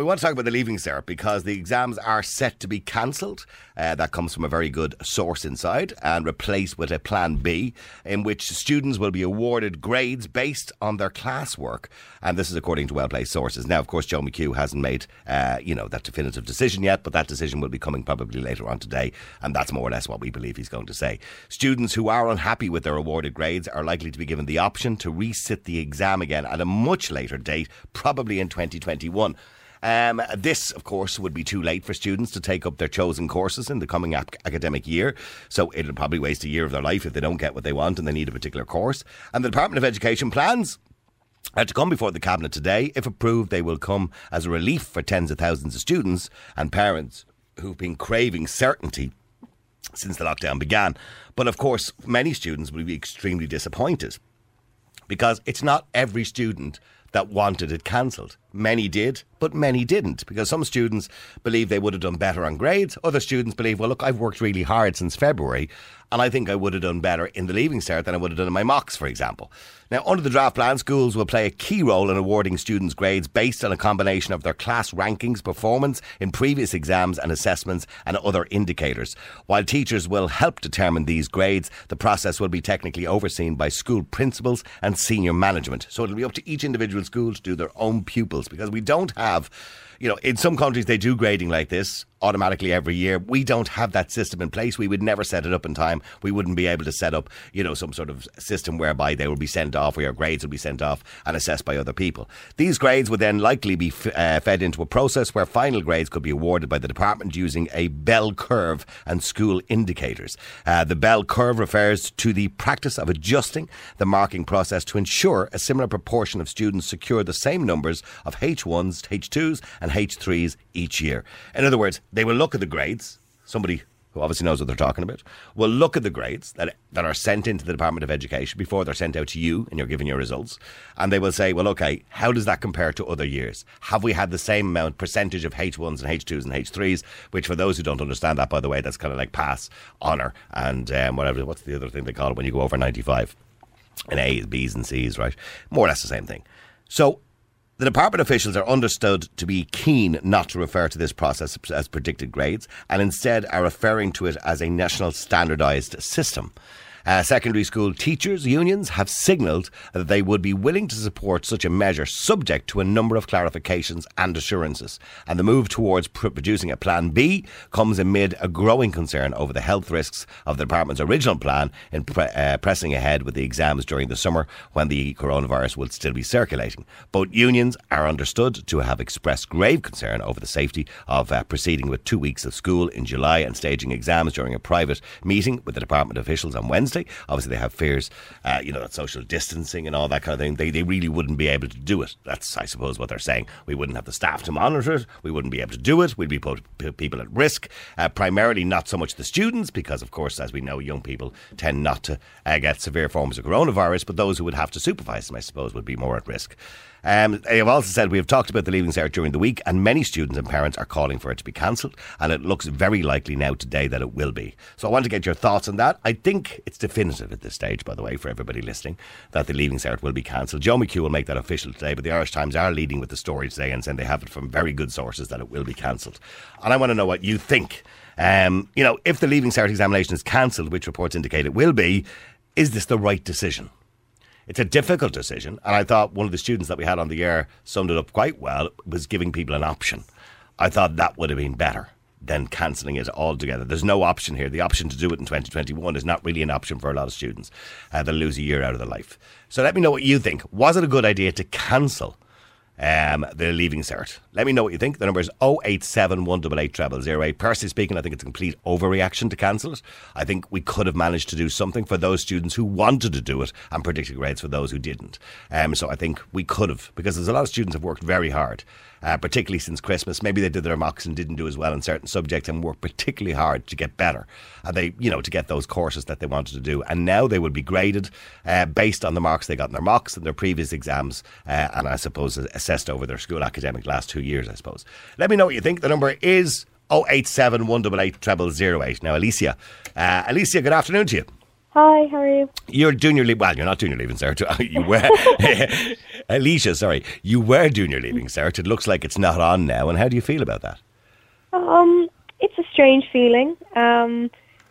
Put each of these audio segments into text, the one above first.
We want to talk about the Leaving Cert because the exams are set to be cancelled. Uh, that comes from a very good source inside and replaced with a Plan B in which students will be awarded grades based on their classwork. And this is according to well placed sources. Now, of course, Joe McHugh hasn't made uh, you know that definitive decision yet, but that decision will be coming probably later on today. And that's more or less what we believe he's going to say. Students who are unhappy with their awarded grades are likely to be given the option to resit the exam again at a much later date, probably in 2021. Um, this, of course, would be too late for students to take up their chosen courses in the coming ap- academic year. So it'll probably waste a year of their life if they don't get what they want and they need a particular course. And the Department of Education plans are to come before the Cabinet today. If approved, they will come as a relief for tens of thousands of students and parents who've been craving certainty since the lockdown began. But of course, many students will be extremely disappointed because it's not every student that wanted it cancelled. Many did, but many didn't because some students believe they would have done better on grades. Other students believe, well, look, I've worked really hard since February and I think I would have done better in the Leaving Cert than I would have done in my mocks, for example. Now, under the draft plan, schools will play a key role in awarding students grades based on a combination of their class rankings, performance in previous exams and assessments, and other indicators. While teachers will help determine these grades, the process will be technically overseen by school principals and senior management. So it'll be up to each individual school to do their own pupils because we don't have you know, in some countries they do grading like this automatically every year. We don't have that system in place. We would never set it up in time. We wouldn't be able to set up, you know, some sort of system whereby they will be sent off or your grades will be sent off and assessed by other people. These grades would then likely be f- uh, fed into a process where final grades could be awarded by the department using a bell curve and school indicators. Uh, the bell curve refers to the practice of adjusting the marking process to ensure a similar proportion of students secure the same numbers of H1s, H2s, and H3s each year. In other words, they will look at the grades. Somebody who obviously knows what they're talking about will look at the grades that that are sent into the Department of Education before they're sent out to you and you're giving your results, and they will say, well, okay, how does that compare to other years? Have we had the same amount percentage of H1s and H2s and H3s? Which, for those who don't understand that, by the way, that's kind of like pass, honour, and um, whatever. What's the other thing they call it when you go over ninety five? And A's, B's, and C's, right? More or less the same thing. So the department officials are understood to be keen not to refer to this process as predicted grades and instead are referring to it as a national standardised system. Uh, secondary school teachers' unions have signalled that they would be willing to support such a measure subject to a number of clarifications and assurances. And the move towards producing a Plan B comes amid a growing concern over the health risks of the department's original plan in pre- uh, pressing ahead with the exams during the summer when the coronavirus will still be circulating. Both unions are understood to have expressed grave concern over the safety of uh, proceeding with two weeks of school in July and staging exams during a private meeting with the department officials on Wednesday. Obviously, they have fears, uh, you know, that social distancing and all that kind of thing. They, they really wouldn't be able to do it. That's, I suppose, what they're saying. We wouldn't have the staff to monitor it. We wouldn't be able to do it. We'd be put people at risk. Uh, primarily, not so much the students, because, of course, as we know, young people tend not to uh, get severe forms of coronavirus, but those who would have to supervise them, I suppose, would be more at risk. Um, they have also said we have talked about the Leaving Cert during the week, and many students and parents are calling for it to be cancelled, and it looks very likely now today that it will be. So I want to get your thoughts on that. I think it's definitive at this stage, by the way, for everybody listening, that the Leaving Cert will be cancelled. Joe McHugh will make that official today, but the Irish Times are leading with the story today and saying they have it from very good sources that it will be cancelled. And I want to know what you think. Um, you know, if the Leaving Cert examination is cancelled, which reports indicate it will be, is this the right decision? It's a difficult decision, and I thought one of the students that we had on the air summed it up quite well. Was giving people an option. I thought that would have been better than cancelling it altogether. There's no option here. The option to do it in 2021 is not really an option for a lot of students. Uh, they'll lose a year out of their life. So let me know what you think. Was it a good idea to cancel? Um, the leaving cert. Let me know what you think. The number is 087 188 0008. Personally speaking, I think it's a complete overreaction to cancel it. I think we could have managed to do something for those students who wanted to do it and predicted grades for those who didn't. Um, so I think we could have, because there's a lot of students have worked very hard uh, particularly since Christmas. Maybe they did their mocks and didn't do as well in certain subjects and worked particularly hard to get better. And they, you know, to get those courses that they wanted to do. And now they would be graded uh, based on the marks they got in their mocks and their previous exams, uh, and I suppose assessed over their school academic last two years, I suppose. Let me know what you think. The number is 087 188 0008. Now, Alicia. Uh, Alicia, good afternoon to you. Hi, how are you? You're doing your leave. Well, you're not doing your leaving cert. You were, Alicia. Sorry, you were doing your leaving cert. It looks like it's not on now. And how do you feel about that? Um, it's a strange feeling. Um,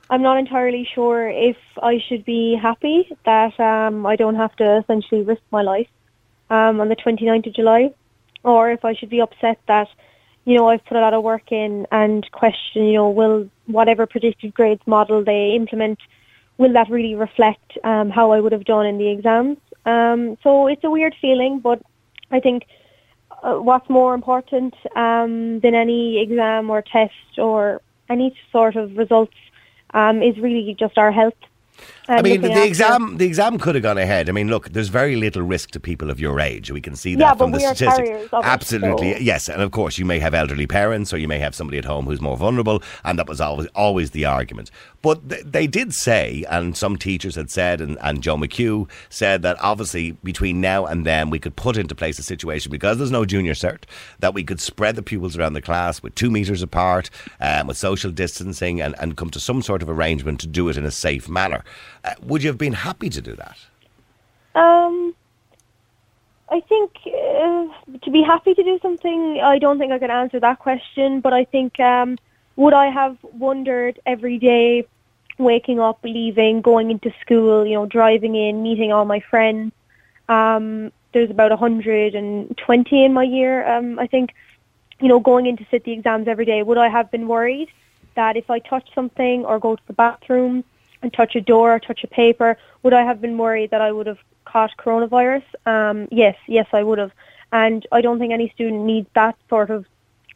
I'm not entirely sure if I should be happy that um, I don't have to essentially risk my life um, on the 29th of July, or if I should be upset that you know I've put a lot of work in and question you know will whatever predicted grades model they implement will that really reflect um, how I would have done in the exams? Um, so it's a weird feeling, but I think uh, what's more important um, than any exam or test or any sort of results um, is really just our health. I mean, the exam the exam could have gone ahead. I mean, look, there's very little risk to people of your age. We can see that Yeah, from the statistics. it, Absolutely, so- yes. And of course, you may have elderly parents, or you may have somebody at home who's more vulnerable, and that was always always the argument. But th- they did say, and some teachers had said, and, and Joe McHugh said that obviously between now and then we could put into place a situation because there's no junior cert that we could spread the pupils around the class with two meters apart, um, with social distancing, and, and come to some sort of arrangement to do it in a safe manner. Uh, would you have been happy to do that? Um, I think uh, to be happy to do something, I don't think I could answer that question. But I think um, would I have wondered every day, waking up, leaving, going into school, you know, driving in, meeting all my friends. Um, there's about 120 in my year. Um, I think, you know, going in to sit the exams every day, would I have been worried that if I touch something or go to the bathroom and touch a door or touch a paper, would I have been worried that I would have caught coronavirus? Um, yes, yes, I would have. And I don't think any student needs that sort of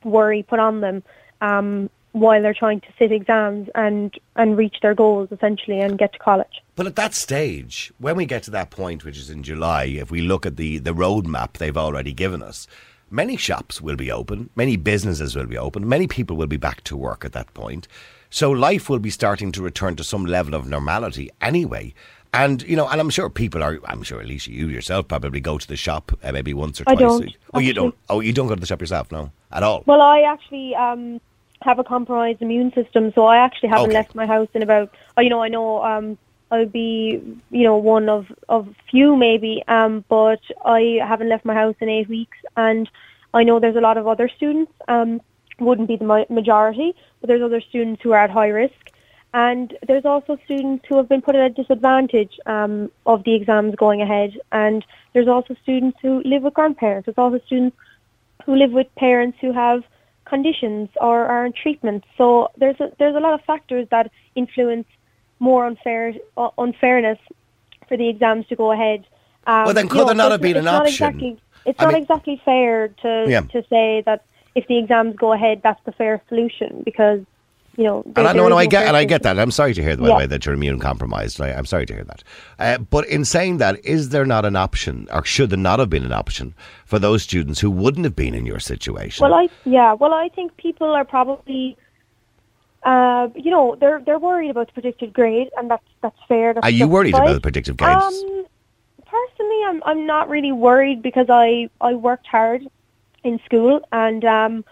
worry put on them um, while they're trying to sit exams and, and reach their goals essentially and get to college. But at that stage, when we get to that point, which is in July, if we look at the, the roadmap they've already given us, many shops will be open, many businesses will be open, many people will be back to work at that point. So life will be starting to return to some level of normality anyway. And you know, and I'm sure people are. I'm sure, Alicia, you yourself probably go to the shop uh, maybe once or I twice. don't, a week. Oh, you don't. Oh, you don't go to the shop yourself, no, at all. Well, I actually um, have a compromised immune system, so I actually haven't Okay. left my house in about. oh, You know, I know um, I'll be, you know, one of of few maybe, um, but I haven't left my house in eight weeks, and I know there's a lot of other students. Um, wouldn't be the majority, but there's other students who are at high risk. And there's also students who have been put at a disadvantage um, of the exams going ahead. And there's also students who live with grandparents. There's also students who live with parents who have conditions or are in treatment. So there's a, there's a lot of factors that influence more unfair uh, unfairness for the exams to go ahead. Um, Well, then you could know, there not have been an not option? Exactly, it's I not mean- exactly fair to Yeah. to say that if the exams go ahead, that's the fair solution because you know. And I know, no, I get, and I get that. I'm sorry to hear, by the way, that you're immune compromised. I, I'm sorry to hear that. Uh, but in saying that, is there not an option, or should there not have been an option for those students who wouldn't have been in your situation? Well, I yeah. Well, I think people are probably, uh, you know, they're they're worried about the predicted grade, and that's that's fair. That's Are you worried about the predictive grades? Um, personally, I'm I'm not really worried because I I worked hard in school, and um,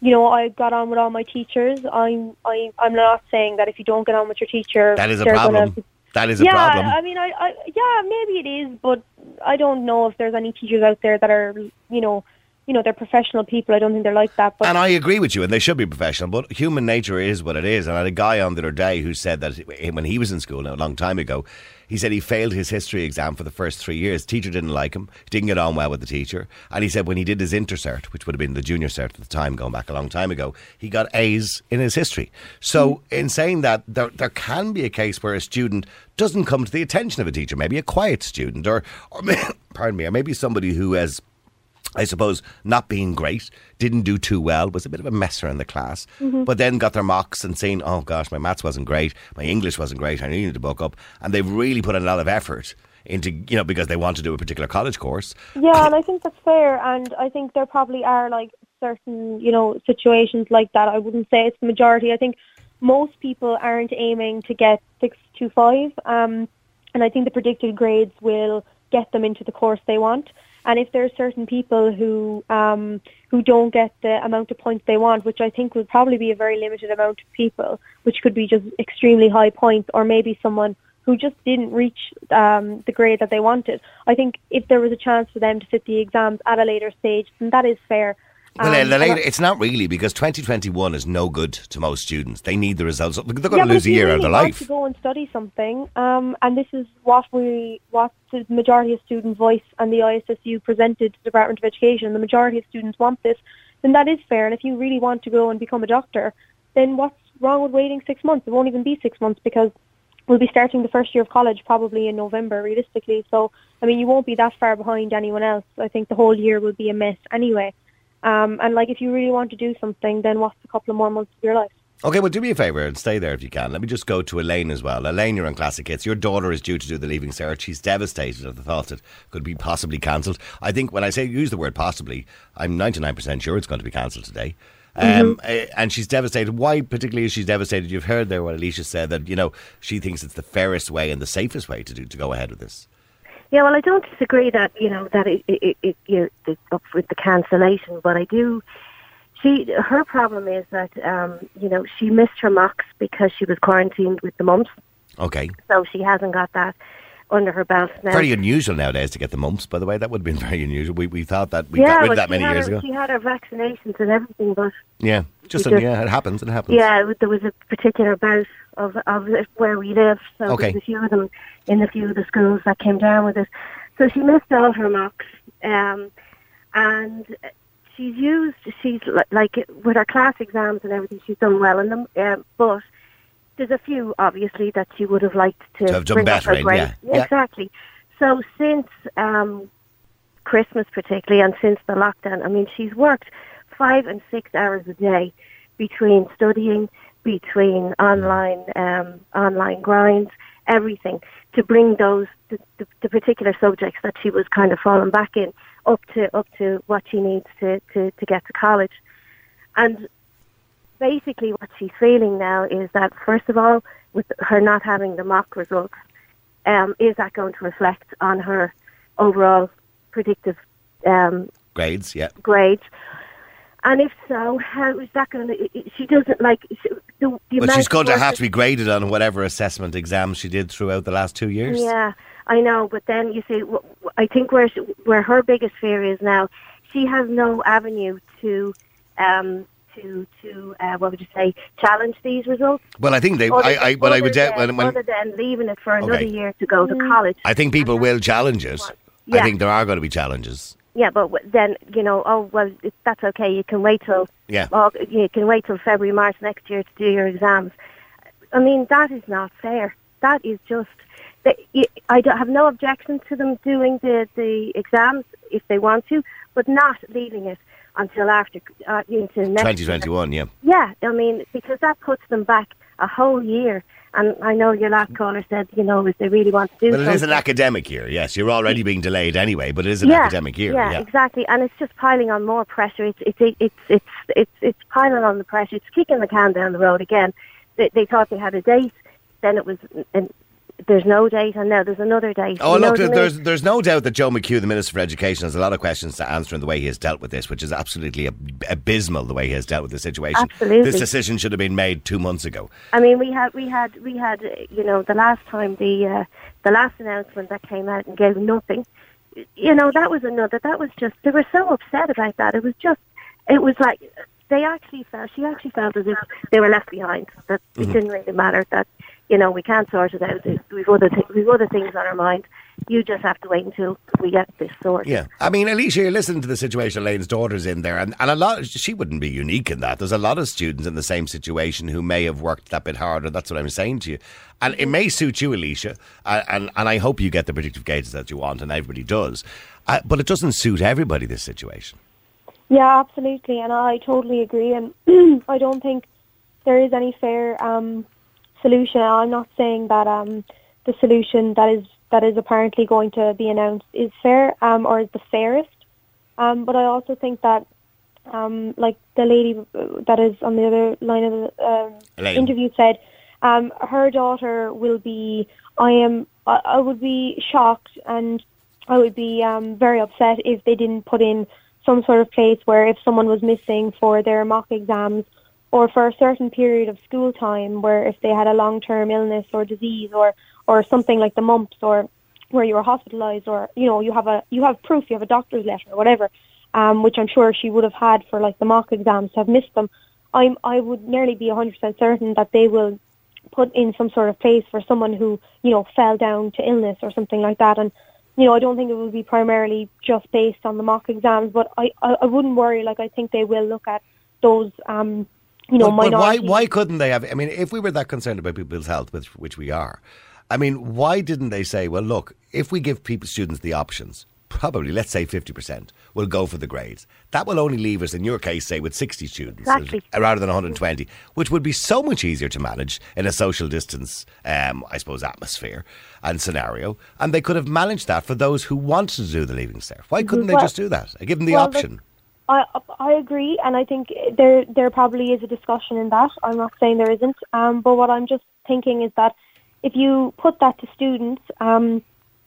you know, I got on with all my teachers. I'm I I'm not saying that if you don't get on with your teacher, that is a they're gonna- problem. That is a yeah, problem. I mean, I, I yeah, maybe it is, but I don't know if there's any teachers out there that are, you know, you know, they're professional people. I don't think they're like that. But And I agree with you, and they should be professional, but human nature is what it is. And I had a guy on the other day who said that when he was in school a long time ago, he said he failed his history exam for the first three years. Teacher didn't like him, he didn't get on well with the teacher. And he said when he did his intercert, which would have been the junior cert at the time, going back a long time ago, he got A's in his history. So, hmm. in saying that, there, there can be a case where a student doesn't come to the attention of a teacher, maybe a quiet student, or, or pardon me, or maybe somebody who has I suppose, not being great, didn't do too well, was a bit of a messer in the class, but then got their mocks and saying, oh gosh, my maths wasn't great, my English wasn't great, I needed to book up. And they've really put in a lot of effort into, you know, because they want to do a particular college course. yeah, and I think that's fair. And I think there probably are like certain, you know, situations like that. I wouldn't say it's the majority. I think most people aren't aiming to get six to five, um, and I think the predicted grades will get them into the course they want. And if there are certain people who um, who don't get the amount of points they want, which I think would probably be a very limited amount of people, which could be just extremely high points, or maybe someone who just didn't reach um, the grade that they wanted. I think if there was a chance for them to sit the exams at a later stage, then that is fair. Well, Um, the and later, it's not really because 2021 is no good to most students. They need the results. They're going yeah, to lose a year out of really their life. to go and study something, um, and this is what we, what the majority of student voice and the ISSU presented to the Department of Education, and the majority of students want this, then that is fair. And if you really want to go and become a doctor, then what's wrong with waiting six months? It won't even be six months because we'll be starting the first year of college probably in November, realistically. So, I mean, you won't be that far behind anyone else. I think the whole year will be a mess anyway. Um, and like, if you really want to do something, then what's a couple of more months of your life? Okay, well, do me a favour and stay there if you can. Let me just go to Elaine as well. Elaine, you're on Classic Hits. Your daughter is due to do the Leaving Cert. She's devastated at the thought that it could be possibly cancelled. I think when I say use the word possibly, I'm 99% sure it's going to be cancelled today. Um, eh, and she's devastated. Why particularly is she devastated? You've heard there what Alicia said that you know she thinks it's the fairest way and the safest way to do to go ahead with this. Yeah, well, I don't disagree that you know that it, it, it you're it's up with the cancellation, but I do. She her problem is that um, you know she missed her mocks because she was quarantined with the mumps, Okay, so she hasn't got that under her belt now. very unusual nowadays to get the mumps. By the way, that would have been very unusual. We we thought that we yeah, got rid of that many years her, ago. She had her vaccinations and everything, but Yeah, just, just- yeah, it happens. It happens. yeah, there was a particular bout of of where we live, so Okay. there's a few of them in a few of the schools that came down with it. So she missed all her mocks, um, and she's used she's like with her class exams and everything. She's done well in them, um, but there's a few obviously that she would have liked to, To have done better in, yeah. exactly. So since um, Christmas, particularly, and since the lockdown, I mean, she's worked five and six hours a day between studying, between online um, online grinds, everything to bring those the, the, the particular subjects that she was kind of falling back in up to up to what she needs to, to, to get to college. And basically what she's feeling now is that first of all, with her not having the mock results, um, is that going to reflect on her overall predictive um, Grades, yeah. grades? And if so, how is that going to? She doesn't like the, the But she's going to have to be graded on whatever assessment exams she did throughout the last two years. Yeah, I know, but then you see, I think where she, where her biggest fear is now, she has no avenue to um to to uh, what would you say challenge these results. Well, I think they. Other, I, I, but I would. doubt than, when, when, other than leaving it for another Okay. year to go to college. I think people will challenge it. I think there are going to be challenges. Yeah, but then you know, oh well, it, that's okay. You can wait till Yeah. oh, you can wait till February, March next year to do your exams. I mean, that is not fair. That is just. I don't have no objection to them doing the the exams if they want to, but not leaving it until after uh, into next year. 2021, yeah. Yeah, I mean, because that puts them back a whole year. And I know your last caller said, you know, if they really want to do But it is an academic year, yes. You're already being delayed anyway, but it is an yeah, academic year. Yeah, Yeah. exactly. And it's just piling on more pressure. It's it's it's it's it's it's piling on the pressure. It's kicking the can down the road again. They, they thought they had a date, then it was and there's no date, and now there's another date. Oh, You look, there's there's no doubt that Joe McHugh, the Minister for Education, has a lot of questions to answer in the way he has dealt with this, which is absolutely ab- abysmal the way he has dealt with the situation. Absolutely. This decision should have been made two months ago. I mean, we had we had we had you know the last time the uh, the last announcement that came out and gave nothing. You know that was another. That was just they were so upset about that. It was just it was like they actually felt she actually felt as if they were left behind. That it didn't really matter. That you know we can't sort it out. We've other th- we've other things on our mind. You just have to wait until we get this sorted. Yeah. I mean, Alicia, you're listening to the situation Elaine's daughter's in there, and, and a lot, she wouldn't be unique in that. There's a lot of students in the same situation who may have worked that bit harder. That's what I'm saying to you. And it may suit you, Alicia, and, and, and I hope you get the predictive gauges that you want, and everybody does. Uh, but it doesn't suit everybody, this situation. Yeah, absolutely, and I totally agree. And I don't think there is any fair um, solution. I'm not saying that um, the solution that is that is apparently going to be announced is fair um, or is the fairest. Um, but I also think that, um, like the lady uh, that is on the other line of the um, interview said, um, her daughter will be. I am. I, I would be shocked and I would be um, very upset if they didn't put in some sort of place where if someone was missing for their mock exams or for a certain period of school time where if they had a long-term illness or disease or, or something like the mumps or where you were hospitalized or, you know, you have a, you have proof, you have a doctor's letter or whatever, um, which I'm sure she would have had for like the mock exams to have missed them. I'm, I would nearly be 100% certain that they will put in some sort of place for someone who, you know, fell down to illness or something like that. And, you know, I don't think it will be primarily just based on the mock exams, but I, I, I wouldn't worry. Like, I think they will look at those, um, you know, But, but why, why couldn't they have? I mean, if we were that concerned about people's health, which, which we are, I mean, why didn't they say, well, look, if we give people, students the options, probably, let's say 50%, will go for the grades. That will only leave us, in your case, say, with 60 students Exactly. uh, rather than 120, which would be so much easier to manage in a social distance, um, I suppose, atmosphere and scenario. And they could have managed that for those who wanted to do the leaving cert. Why couldn't they Well- just do that? I give them the well, option. I I agree, and I think there there probably is a discussion in that. I'm not saying there isn't, um, but what I'm just thinking is that if you put that to students, um,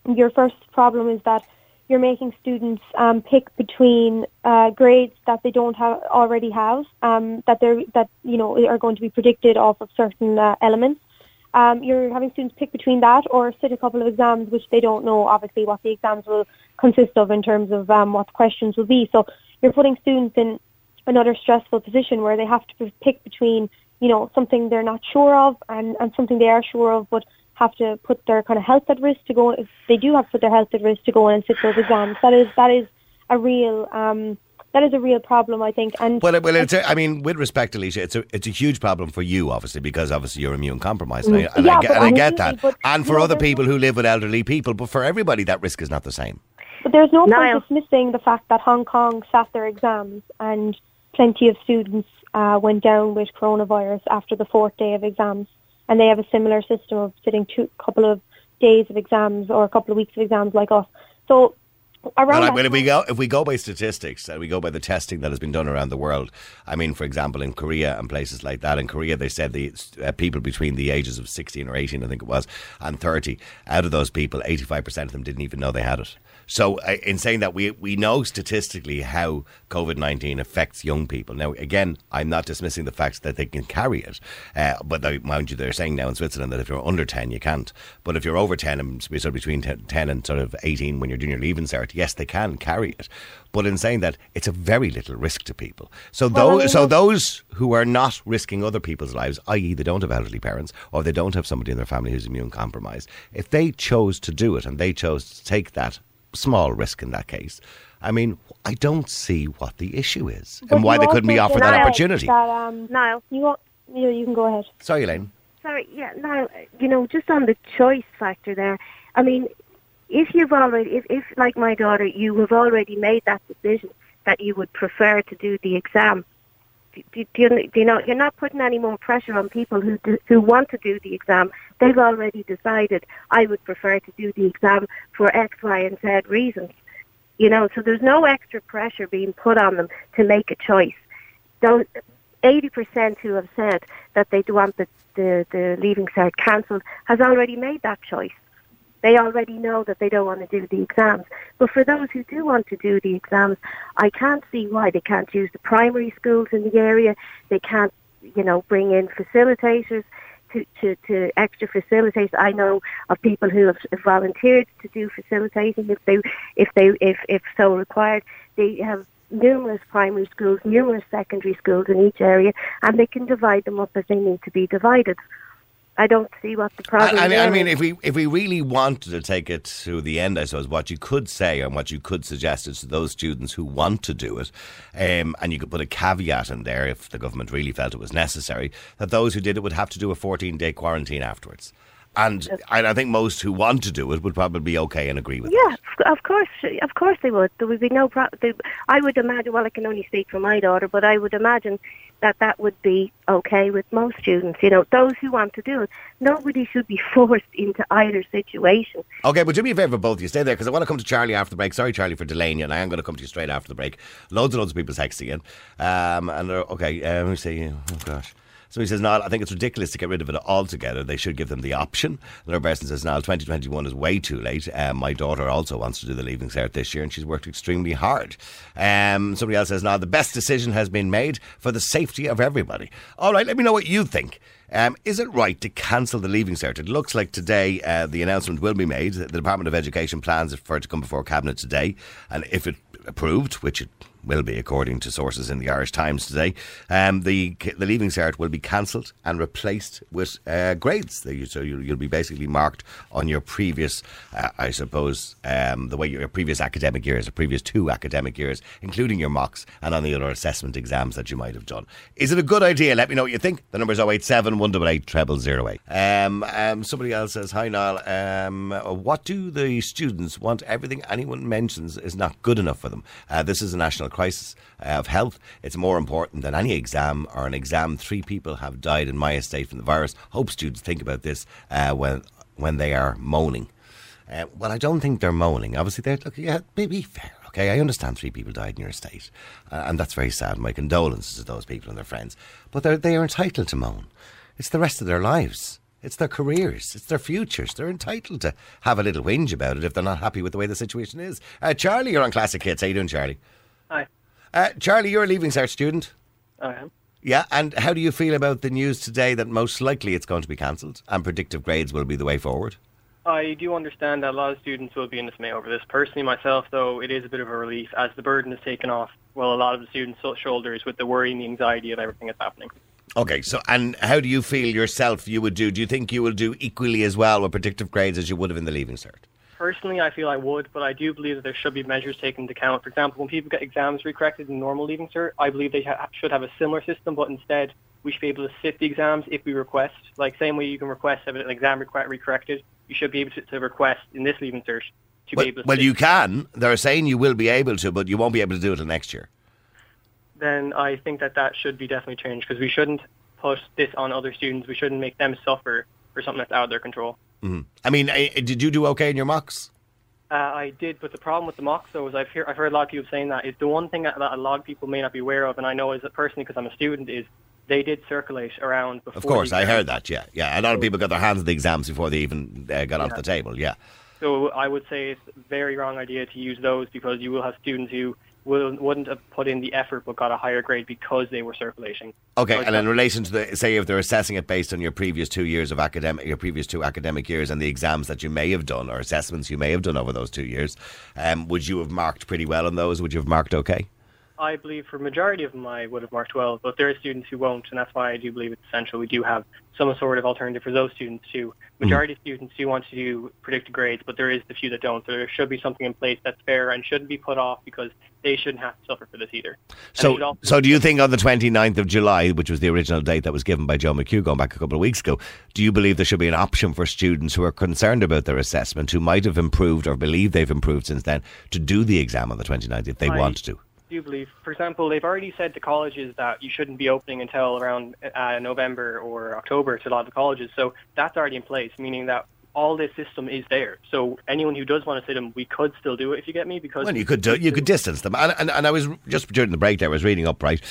your first problem is that you're making students um, pick between uh, grades that they don't have already have, um, that they're that you know are going to be predicted off of certain uh, elements. Um, you're having students pick between that or sit a couple of exams which they don't know obviously what the exams will consist of in terms of um, what the questions will be. So you're putting students in another stressful position where they have to pick between, you know, something they're not sure of and, and something they are sure of but have to put their kind of health at risk to go if they do have to put their health at risk to go in and sit those exams. That is that is a real um that is a real problem I think and Well, well, it's a, I mean, with respect, Alicia, it's a it's a huge problem for you, obviously, because obviously you're immune compromised, and, I, and, I, Yeah, get, and I I get that. And for other people who live with elderly people, but for everybody, that risk is not the same. But there's no Niall. point dismissing the fact that Hong Kong sat their exams and plenty of students uh, went down with coronavirus after the fourth day of exams. And they have a similar system of sitting two couple of days of exams or a couple of weeks of exams like us. So around Well, I, that well, if we go if we go by statistics and we go by the testing that has been done around the world, I mean, for example, in Korea and places like that, in Korea they said the uh, people between the ages of sixteen or eighteen, I think it was, and thirty, out of those people, eighty five percent of them didn't even know they had it. So, uh, in saying that, we we know statistically how COVID nineteen affects young people. Now, again, I'm not dismissing the fact that they can carry it, uh, but they, mind you, they're saying now in Switzerland that if you're under ten, you can't. But if you're over ten and sort of between 10, 10 and sort of eighteen when you're doing your leaving cert, yes, they can carry it. But in saying that, it's a very little risk to people. So Well, those, so those who are not risking other people's lives, i.e., they don't have elderly parents or they don't have somebody in their family who's immune compromised, if they chose to do it and they chose to take that small risk in that case, I mean, I don't see what the issue is But and why they couldn't be offered that Niall, opportunity. That, um, Niall, you, want, you, know, you can go ahead. Sorry, Elaine. Sorry, yeah, now, you know, just on the choice factor there, I mean, if you've already, if, if like my daughter, you have already made that decision that you would prefer to do the exam, do, you, do you know, you're not putting any more pressure on people who do, who want to do the exam. They've already decided, I would prefer to do the exam for X, Y, and Z reasons. You know, so there's no extra pressure being put on them to make a choice. Those, 80% who have said that they want the, the, the leaving cert cancelled has already made that choice. They already know that they don't want to do the exams. But for those who do want to do the exams, I can't see why they can't use the primary schools in the area. They can't, you know, bring in facilitators to, to, to extra facilitators. I know of people who have volunteered to do facilitating if they, if they, if, if so required. They have numerous primary schools, numerous secondary schools in each area, and they can divide them up as they need to be divided. I don't see what the problem I, I, mean, I mean, if we if we really wanted to take it to the end, I suppose what you could say and what you could suggest is to those students who want to do it, um, and you could put a caveat in there if the government really felt it was necessary, that those who did it would have to do a 14 day quarantine afterwards. And I, I think most who want to do it would probably be okay and agree with Yeah, that. of- course, of course they would. There would be no problem. I would imagine. Well, I can only speak for my daughter, but I would imagine that that would be okay with most students. You know, those who want to do it. Nobody should be forced into either situation. Okay, but do me a favour, both of you. Stay there because I want to come to Charlie after the break. Sorry, Charlie, for delaying you, and I am going to come to you straight after the break. Loads and loads of people texting in. Um, and okay, uh, let me see. Oh gosh. So he says, Niall, I think it's ridiculous to get rid of it altogether. They should give them the option. Another person says, Niall, 2021 is way too late. Um, my daughter also wants to do the Leaving Cert this year and she's worked extremely hard. Um, somebody else says, Niall, the best decision has been made for the safety of everybody. All right, let me know what you think. Um, is it right to cancel the Leaving Cert? It looks like today uh, the announcement will be made. The Department of Education plans for it to come before Cabinet today. And if it approved, which it will be, according to sources in the Irish Times today. Um, the the Leaving Cert will be cancelled and replaced with uh, grades. So you'll, you'll, be basically marked on your previous, uh, I suppose, um, the way your previous academic years, the previous two academic years, including your mocks and on the other assessment exams that you might have done. Is it a good idea? Let me know what you think. The number is 087 188 um, um, Somebody else says, Hi, Niall. Um, what do the students want? Everything anyone mentions is not good enough for them. Uh, this is a national crisis uh, of health. It's more important than any exam or an exam. Three people have died in my estate from the virus. Hope students think about this uh, when when they are moaning. Uh, well, I don't think they're moaning. Obviously, they're look. Yeah, be fair. Okay, I understand three people died in your estate, uh, and that's very sad. My condolences to those people and their friends. But they're they are entitled to moan. It's the rest of their lives. It's their careers. It's their futures. They're entitled to have a little whinge about it if they're not happy with the way the situation is. Uh, Charlie, you're on Classic Hits. How you doing, Charlie? Hi. Uh, Charlie, you're a Leaving Cert student. I am. Yeah, and how do you feel about the news today that most likely it's going to be cancelled and predictive grades will be the way forward? I do understand that a lot of students will be in dismay over this. Personally, myself, though, it is a bit of a relief as the burden is taken off, well, a lot of the students' shoulders with the worry and the anxiety of everything that's happening. Okay, so and how do you feel yourself you would do? Do you think you will do equally as well with predictive grades as you would have in the Leaving Cert? Personally, I feel I would, but I do believe that there should be measures taken into account. For example, when people get exams recorrected in normal leaving cert, I believe they ha- should have a similar system, but instead we should be able to sit the exams if we request. Like same way you can request have an exam recorrected, you should be able to, to request in this leaving cert to well, be able to Well, sit. you can. They're saying you will be able to, but you won't be able to do it until next year. Then I think that that should be definitely changed because we shouldn't put this on other students. We shouldn't make them suffer for something that's out of their control. Mm-hmm. I mean, eh, did you do okay in your mocks? Uh, I did, but the problem with the mocks, though, is I've, hear, I've heard a lot of people saying that is the one thing that, that a lot of people may not be aware of, and I know as a personally because I'm a student, is they did circulate around before. Of course, I heard that. Yeah, yeah. A lot of people got their hands on the exams before they even uh, got onto the table. Yeah. So I would say it's a very wrong idea to use those because you will have students who will, wouldn't have put in the effort but got a higher grade because they were circulating. Okay, For and in relation to the say, if they're assessing it based on your previous two years of academic, your previous two academic years, and the exams that you may have done or assessments you may have done over those two years, um, would you have marked pretty well on those? Would you have marked okay? I believe for majority of them I would have marked well, but there are students who won't, and that's why I do believe it's essential. We do have some sort of alternative for those students too. Majority of students do want to do predicted grades, but there is the few that don't. So there should be something in place that's fair and shouldn't be put off because they shouldn't have to suffer for this either. And it should So, so do you think on the 29th of July, which was the original date that was given by Joe McHugh going back a couple of weeks ago, do you believe there should be an option for students who are concerned about their assessment, who might have improved or believe they've improved since then, to do the exam on the 29th if they I- want to? Do believe, for example, they've already said to colleges that you shouldn't be opening until around uh, November or October to a lot of the colleges. So that's already in place, meaning that all this system is there. So anyone who does want to sit them, we could still do it if you get me. Because Well, you could do, you could distance them, and, and, and I was just during the break there. I was reading up right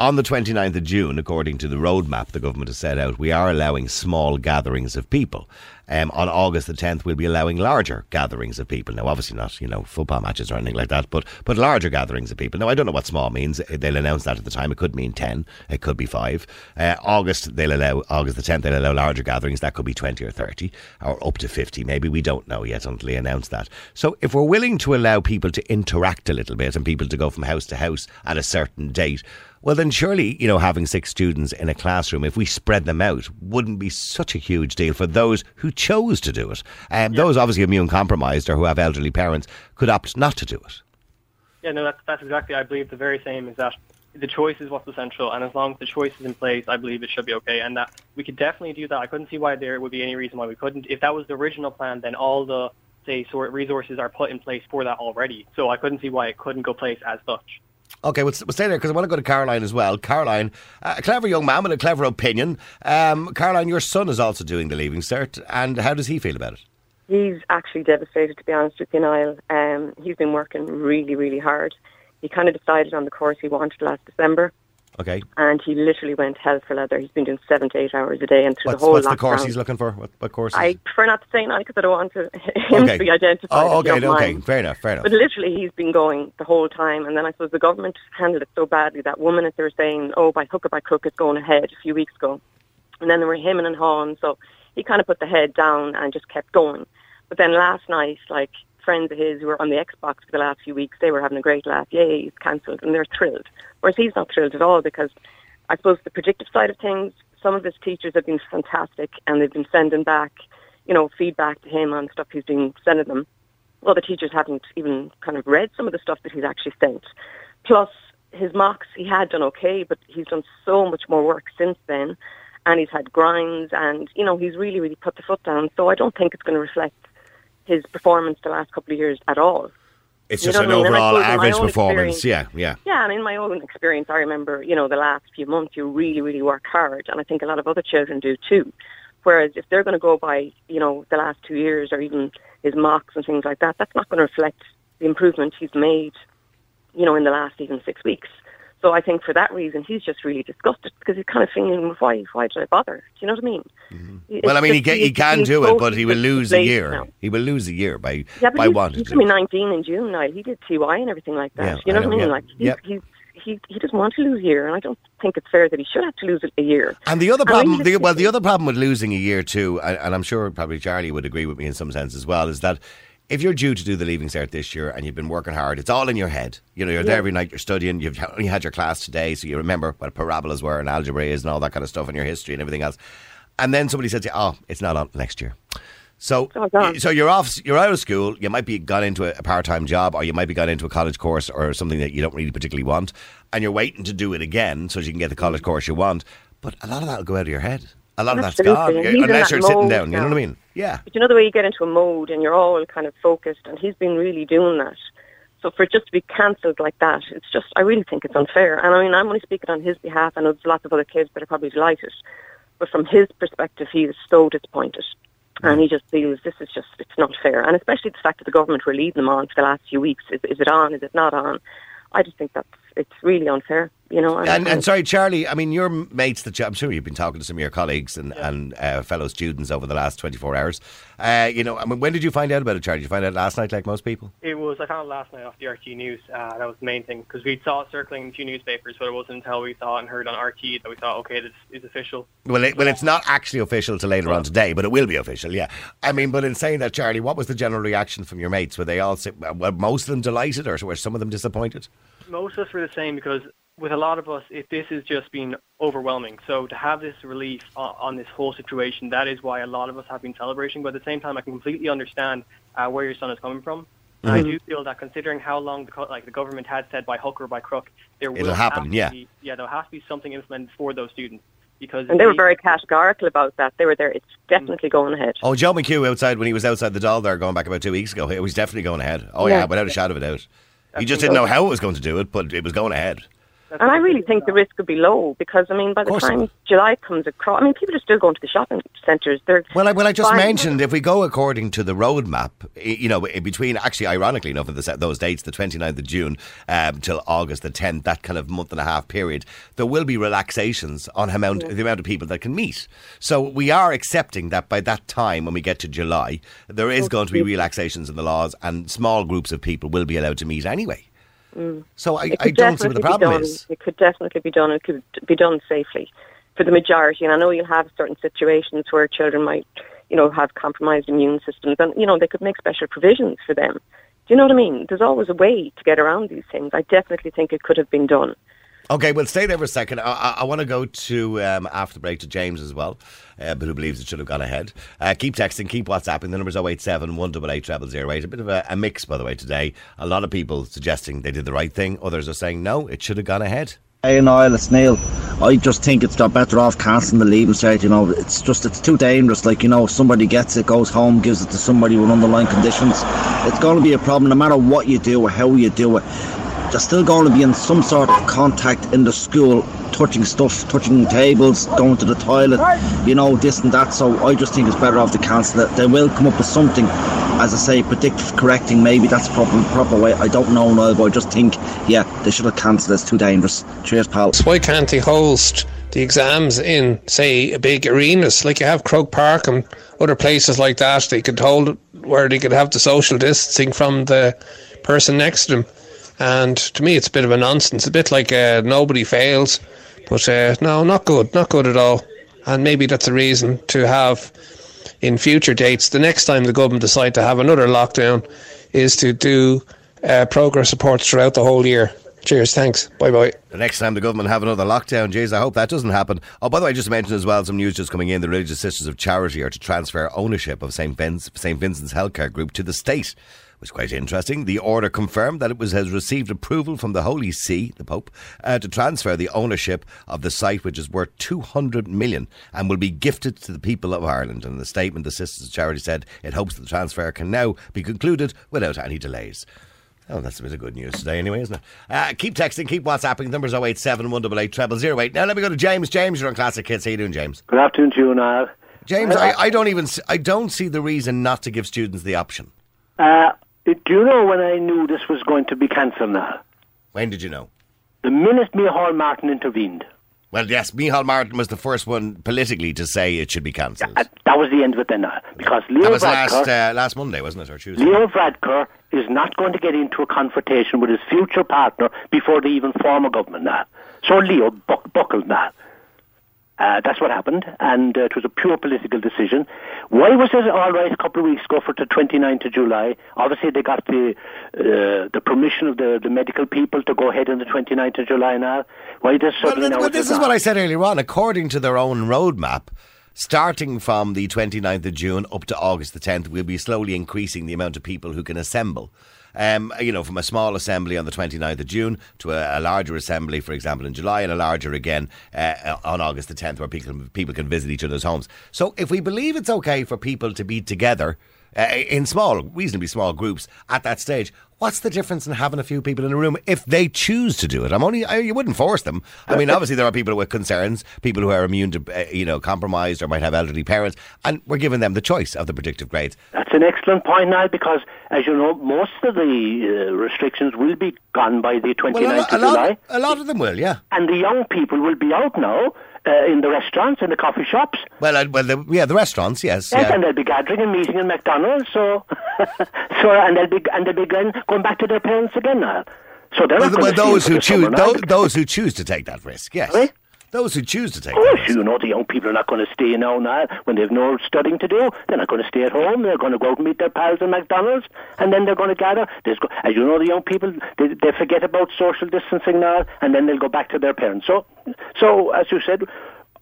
on the 29th of June, according to the roadmap the government has set out. We are allowing small gatherings of people. Um, on August the 10th, we'll be allowing larger gatherings of people. Now, obviously not you know football matches or anything like that, but but larger gatherings of people. Now, I don't know what small means. They'll announce that at the time. It could mean 10. It could be five. Uh, August they'll allow August the 10th they'll allow larger gatherings. That could be 20 or 30 or up to 50. Maybe we don't know yet until they announce that. So if we're willing to allow people to interact a little bit and people to go from house to house at a certain date, well, then surely, you know, having six students in a classroom, if we spread them out, wouldn't be such a huge deal for those who chose to do it. Um, Those obviously immune compromised or who have elderly parents could opt not to do it. yeah, no, that's that's exactly. I believe the very same is that the choice is what's essential, and as long as the choice is in place, I believe it should be okay, and that we could definitely do that. I couldn't see why there would be any reason why we couldn't. If that was the original plan, then all the say sort resources are put in place for that already. So I couldn't see why it couldn't go place as such. Okay, we'll, we'll stay there because I want to go to Caroline as well. Caroline, uh, a clever young man with a clever opinion. Um, Caroline, your son is also doing the Leaving Cert, and how does he feel about it? He's actually devastated, to be honest with you, Niall. Um, he's been working really, really hard. He kind of decided on the course he wanted last December. Okay. and he literally went hell for leather. He's been doing seven to eight hours a day, and through What's, the whole what's the course he's looking for? What, what course? I prefer not to say now because I don't want to, him to be identified. Oh, okay, okay. Fair enough, fair enough. But literally, he's been going the whole time, and then I suppose the government handled it so badly that woman minute they were saying, "Oh, by hook or by crook, it's going ahead." A few weeks ago, and then there were him and hawing, so he kind of put the head down and just kept going. But then last night, like friends of his who were on the Xbox for the last few weeks, they were having a great laugh. Yay, he's cancelled, and they're thrilled. Whereas he's not thrilled at all because I suppose the predictive side of things, some of his teachers have been fantastic, and they've been sending back, you know, feedback to him on stuff he's been sending them well, the teachers haven't even kind of read some of the stuff that he's actually sent. Plus, his mocks, he had done okay, but he's done so much more work since then, and he's had grinds, and, you know, he's really, really put the foot down. So I don't think it's going to reflect his performance the last couple of years at all. it's you just an I mean? Overall average performance. Yeah, yeah. Yeah, and in my own experience, I remember, you know, the last few months, you really, really work hard, and I think a lot of other children do too. Whereas if they're going to go by, you know, the last two years or even his mocks and things like that, that's not going to reflect the improvement he's made, you know, in the last even six weeks. So I think for that reason, he's just really disgusted because he's kind of thinking, why, why did I bother? Do you know what I mean? Mm-hmm. Well, I mean, he, just- he can he's do it, but he will lose a year. now. He will lose a year by Yeah, but by he's, wanting he's to. going to be 19 in June now. He did TY and everything like that. Yeah, you know I what I mean? yeah. Like he's, he's, he he doesn't want to lose a year, and I don't think it's fair that he should have to lose a year. And the other problem, the, well, the other problem with losing a year too, and, and I'm sure probably Charlie would agree with me in some sense as well, is that if you're due to do the leaving cert this year and you've been working hard, it's all in your head. You know, you're there every night, you're studying, you've only had your class today, so you remember what parabolas were and algebra is and all that kind of stuff and your history and everything else. And then somebody says to you, oh, it's not on next year. So, Oh, so you're off. You're out of school. You might be gone into a, a part-time job, or you might be gone into a college course, or something that you don't really particularly want, and you're waiting to do it again so you can get the college course you want. But a lot of that will go out of your head. A lot of that's Absolutely, gone, unless that you're sitting down. You know what I mean? Yeah. But you know the way you get into a mode and you're all kind of focused, and he's been really doing that. So for it just to be cancelled like that, it's just I really think it's unfair. And I mean, I'm only speaking on his behalf. I know there's lots of other kids that are probably delighted, but from his perspective, he is so disappointed. And mm. he just feels this is just, it's not fair. And especially the fact that the government were leading them on for the last few weeks. Is, is it on? Is it not on? I just think that's, it's really unfair, you know. And, and sorry, Charlie. I mean, your mates that you, I'm sure you've been talking to some of your colleagues and, and uh, fellow students over the last 24 hours. Uh, you know, I mean, when did you find out about it, Charlie? Did you find out last night, like most people? It was I found it last night off the RTÉ news. Uh, that was the main thing because we saw it circling in a few newspapers, but it wasn't until we saw it and heard on RTÉ that we thought, okay, this is official. Well, it, well, it's not actually official till later on today, but it will be official. Yeah, I mean, but in saying that, Charlie, what was the general reaction from your mates? Were they all, si- were most of them delighted, or were some of them disappointed? Most of us were the same because with a lot of us, it, this has just been overwhelming. So to have this relief on, on this whole situation, that is why a lot of us have been celebrating. But at the same time, I can completely understand uh, where your son is coming from. And I do feel that considering how long the co- like the government had said by hook or by crook, there will It'll happen, have to yeah. be, yeah, there'll have to be something implemented for those students because and they were very categorical about that. They were there. It's definitely going ahead. Oh, Joe McHugh outside when he was outside the Dáil there going back about two weeks ago. it was definitely going ahead. Oh yeah, Yeah. without a shadow of a doubt. He just didn't know how it was going to do it, but it was going ahead. And I really think the risk would be low because I mean, by the time. July comes across, I mean, people are still going to the shopping centres. They're Well, I, well, I just mentioned if we go according to the roadmap, you know, between, actually, ironically enough, of the, those dates, the 29th of June um, till August the 10th, that kind of month and a half period, there will be relaxations on amount, the amount of people that can meet. So we are accepting that by that time, when we get to July, there is going to be relaxations in the laws and small groups of people will be allowed to meet anyway. Mm. So I, I don't see what the problem done. is. It could definitely be done. It could be done safely for the majority. And I know you'll have certain situations where children might, you know, have compromised immune systems, and you know they could make special provisions for them. Do you know what I mean? There's always a way to get around these things. I definitely think it could have been done. Okay, well, stay there for a second. I, I, I want to go to um, after the break to James as well, uh, but who believes it should have gone ahead. Uh, keep texting, keep WhatsApping. The number's 087 188 0008. A bit of a, a mix, by the way, today. A lot of people suggesting they did the right thing. Others are saying no, it should have gone ahead. Hey, Niall, it's Neil. I just think it's better off cancelling the leaving cert. You know, it's just it's too dangerous. Like you know, if somebody gets it, goes home, gives it to somebody with underlying conditions. It's going to be a problem no matter what you do or how you do it. They're still going to be in some sort of contact in the school, touching stuff, touching tables, going to the toilet, you know, this and that. So I just think it's better off to cancel it. They will come up with something as I say, predictive correcting. Maybe that's the proper proper way. I don't know, Noel, but I just think, yeah, they should have cancelled. It's too dangerous. Cheers, pal. Why can't they host the exams in, say, a big arenas like you have Croke Park and other places like that? They could hold it where they could have the social distancing from the person next to them. And to me, it's a bit of a nonsense. A bit like uh, nobody fails, but uh, no, not good, not good at all. And maybe that's a reason to have in future dates. The next time the government decide to have another lockdown, is to do uh, progress reports throughout the whole year. Cheers, thanks, bye bye. The next time the government have another lockdown, jeez, I hope that doesn't happen. Oh, by the way, I just mentioned as well, some news just coming in: the Religious Sisters of Charity are to transfer ownership of St. St. Vincent's Healthcare Group to the state. Is quite interesting. The order confirmed that it was has received approval from the Holy See, the Pope, uh, to transfer the ownership of the site, which is worth 200 million and will be gifted to the people of Ireland. And in the statement, the Sisters of Charity said it hopes the transfer can now be concluded without any delays. Oh, that's a bit of good news today, anyway, isn't it? Uh, keep texting, keep WhatsApping. Number's 087 188 008. Now let me go to James. James, you're on Classic Hits. How you doing, James? Good afternoon to you, Niall. James, I, I don't even, s- I don't see the reason not to give students the option. Uh, do you know when I knew this was going to be cancelled now? When did you know? The minute Micheál Martin intervened. Well, yes, Micheál Martin was the first one politically to say it should be cancelled. Uh, that was the end of it then now. Because Leo That was Varadkar, last uh, last Monday, wasn't it, or Tuesday? Leo Varadkar is not going to get into a confrontation with his future partner before they even form a government now. So Leo buck- buckled now. Uh, that's what happened, and uh, it was a pure political decision. Why was it all right a couple of weeks ago for the 29th of July? Obviously, they got the uh, the permission of the, the medical people to go ahead on the 29th of July now. Why does Well, suddenly now well, this is not? what I said earlier on. According to their own roadmap, starting from the 29th of June up to August the 10th, we'll be slowly increasing the amount of people who can assemble. Um, you know, from a small assembly on the 29th of June to a, a larger assembly, for example, in July, and a larger again uh, on August the 10th, where people, people can visit each other's homes. So, if we believe it's okay for people to be together uh, in small, reasonably small groups at that stage, what's the difference in having a few people in a room if they choose to do it? I'm only I, you wouldn't force them. I mean, obviously there are people with concerns, people who are immune to uh, you know compromised or might have elderly parents, and we're giving them the choice of the predictive grades. That's an excellent point now because, as you know, most of the uh, restrictions will be gone by the 29th Well, a, of July. lot, a lot of them will, yeah. And the young people will be out now uh, in the restaurants and the coffee shops. Well, uh, well, the, yeah, the restaurants, yes, Yes, yeah. and they'll be gathering and meeting in McDonald's. So, so and they'll be and they'll be going, going back to their parents again now. So they're Well, not well, those who them for the choose, those, those who choose to take that risk, yes. Sorry? Those who choose to take that risk. you know, the young people are not going to stay now now when they've no studying to do. They're not going to stay at home. They're going to go out and meet their pals in McDonald's, and then they're going to gather. There's go- as you know, the young people they, they forget about social distancing now, and then they'll go back to their parents. So, so as you said.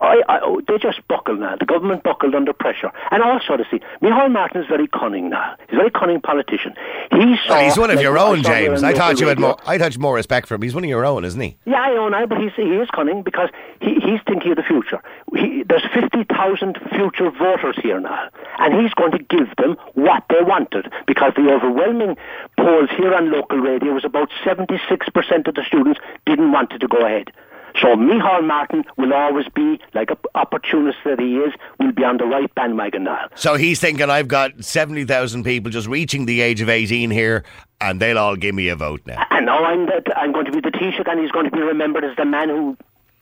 I, I, oh, they just buckled now. The government buckled under pressure. And also, to see, Micheál Martin is very cunning now. He's a very cunning politician. He saw, Well, he's one of like your own, there James. I thought you had more. I thought had more respect for him. He's one of your own, isn't he? Yeah, I know now, but he's, he is cunning because he, he's thinking of the future. He, there's 50,000 future voters here now, and he's going to give them what they wanted because the overwhelming polls here on local radio was about 76% of the students didn't want it to go ahead. So Micheál Martin will always be, like an opportunist that he is, will be on the right bandwagon now. So he's thinking, I've got 70,000 people just reaching the age of 18 here, and they'll all give me a vote now. And now I'm, the, I'm going to be the Taoiseach and he's going to be remembered as the man who,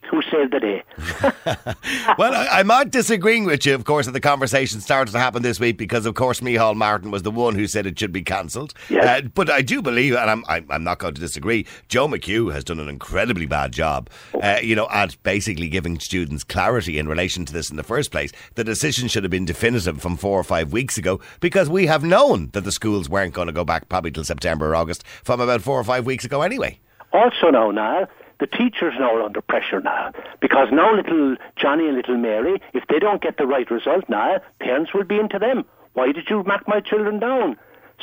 who saved the day. well, I, I'm not disagreeing with you, of course, that the conversation started to happen this week because, of course, Micheál Martin was the one who said it should be cancelled. Yes. Uh, but I do believe, and I'm, I'm, I'm not going to disagree, Joe McHugh has done an incredibly bad job, uh, you know, at basically giving students clarity in relation to this in the first place. The decision should have been definitive from four or five weeks ago because we have known that the schools weren't going to go back probably till September or August from about four or five weeks ago anyway. Also now, now, the teachers now are under pressure now because now little Johnny and little Mary, if they don't get the right result now, parents will be into them. Why did you mark my children down?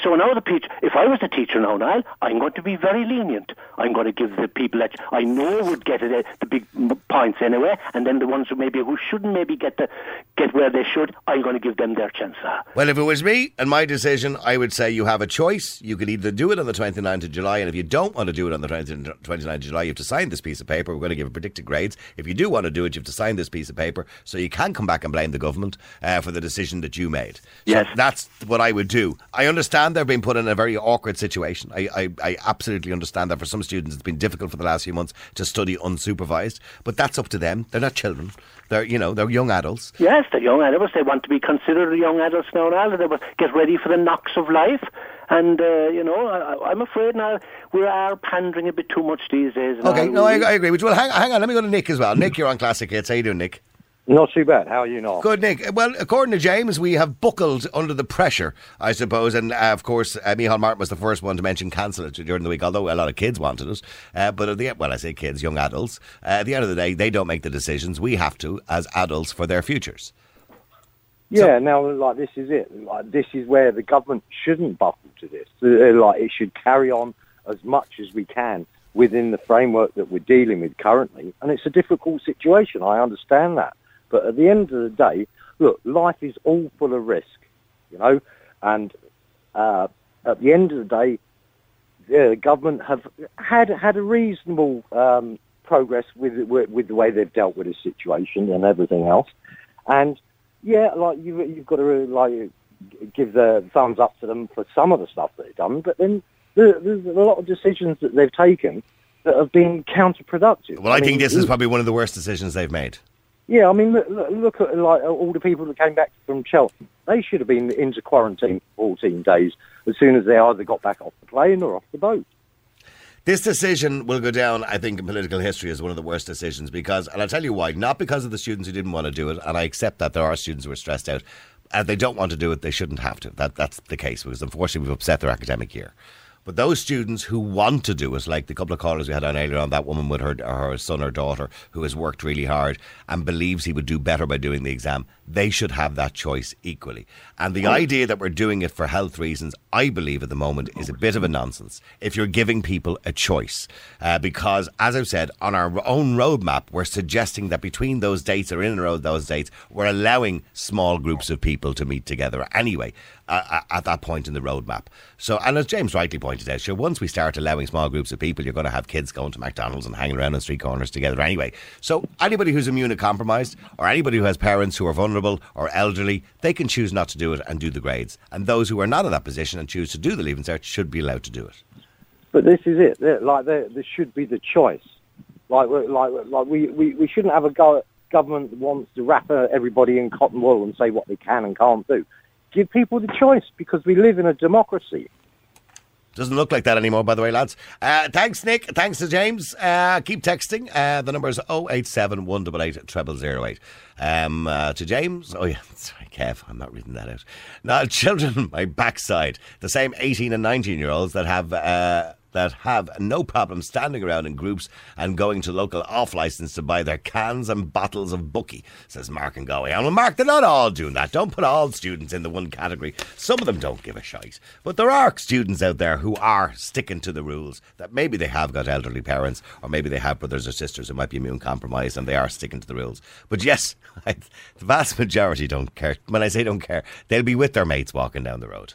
So now the teacher, if I was the teacher now, Niall, I'm going to be very lenient. I'm going to give the people that I know would get it, uh, the big points anyway, and then the ones who maybe who shouldn't maybe get the get where they should, I'm going to give them their chance. Well, if it was me and my decision, I would say you have a choice. You could either do it on the 29th of July, and if you don't want to do it on the 20 29th of July, you have to sign this piece of paper. We're going to give predicted grades. If you do want to do it, you have to sign this piece of paper so you can come back and blame the government uh, for the decision that you made. So Yes. that's what I would do. I understand they're being put in a very awkward situation. I, I, I absolutely understand that for some students it's been difficult for the last few months to study unsupervised, but that's up to them. They're not children. They're you know they're young adults. Yes, they're young adults, they want to be considered young adults now, Niall. They will get ready for the knocks of life. And, uh, you know, I, I'm afraid now we are pandering a bit too much these days. Okay, no, I, I agree with you. Well, hang, hang on, let me go to Nick as well. Nick, you're on Classic Hits. How you doing, Nick? Not too bad. How are you, Noel? Good, Nick. Well, according to James, we have buckled under the pressure, I suppose. And uh, of course, uh, Micheál Martin was the first one to mention cancel it during the week, although a lot of kids wanted it. Uh, but at the end, well, I say kids, young adults. Uh, at the end of the day, they don't make the decisions. We have to, as adults, for their futures. Yeah, now like this is it. Like this is where the government shouldn't buckle to this. Uh, Like it should carry on as much as we can within the framework that we're dealing with currently. And it's a difficult situation. I understand that, but at the end of the day, look, life is all full of risk, you know, and uh, at the end of the day, the government have had had a reasonable um, progress with, with with the way they've dealt with the situation and everything else, and yeah, like you you've got to like give the thumbs up to them for some of the stuff that they've done, but then there, there's a lot of decisions that they've taken that have been counterproductive. Well, I, think mean, this is probably one of the worst decisions they've made. Yeah, I mean, look, at like uh, all the people that came back from Chelsea. They should have been into quarantine for 14 days as soon as they either got back off the plane or off the boat. This decision will go down, I think, in political history as one of the worst decisions because, and I'll tell you why, not because of the students who didn't want to do it, and I accept that there are students who are stressed out. And they don't want to do it, they shouldn't have to. That, that's the case because unfortunately we've upset their academic year. But those students who want to do it, like the couple of callers we had on earlier on, that woman with her, her son or daughter who has worked really hard and believes he would do better by doing the exam, they should have that choice equally. And the idea that we're doing it for health reasons, I believe at the moment, is a bit of a nonsense if you're giving people a choice. Uh, because, as I've said, on our own roadmap, we're suggesting that between those dates or in and around those dates, we're allowing small groups of people to meet together anyway. Uh, at that point in the roadmap. So, and as James rightly pointed out, sure, once we start allowing small groups of people, you're going to have kids going to McDonald's and hanging around on street corners together anyway. So, anybody who's immunocompromised or anybody who has parents who are vulnerable or elderly, they can choose not to do it and do the grades. And those who are not in that position and choose to do the Leaving Cert should be allowed to do it. But this is it. There- Like there, there should be the choice. Like like like we, we, we shouldn't have a go. Government that wants to wrap uh, everybody in cotton wool and say what they can and can't do. Give people the choice because we live in a democracy. Doesn't look like that anymore, by the way, lads. Uh, thanks, Nick. Thanks to James. Uh, keep texting. Uh, the number is 087 188 0008. Um, uh, to James. Oh, yeah. Sorry, Kev. I'm not reading that out. Now, children, my backside. The same 18 and 19 year olds that have. Uh, that have no problem standing around in groups and going to local off license to buy their cans and bottles of bookie, says Mark and Galway. And well, Mark, they're not all doing that. Don't put all students in the one category. Some of them don't give a shite. But there are students out there who are sticking to the rules that maybe they have got elderly parents or maybe they have brothers or sisters who might be immune compromised and they are sticking to the rules. But yes, the vast majority don't care. When I say don't care, they'll be with their mates walking down the road.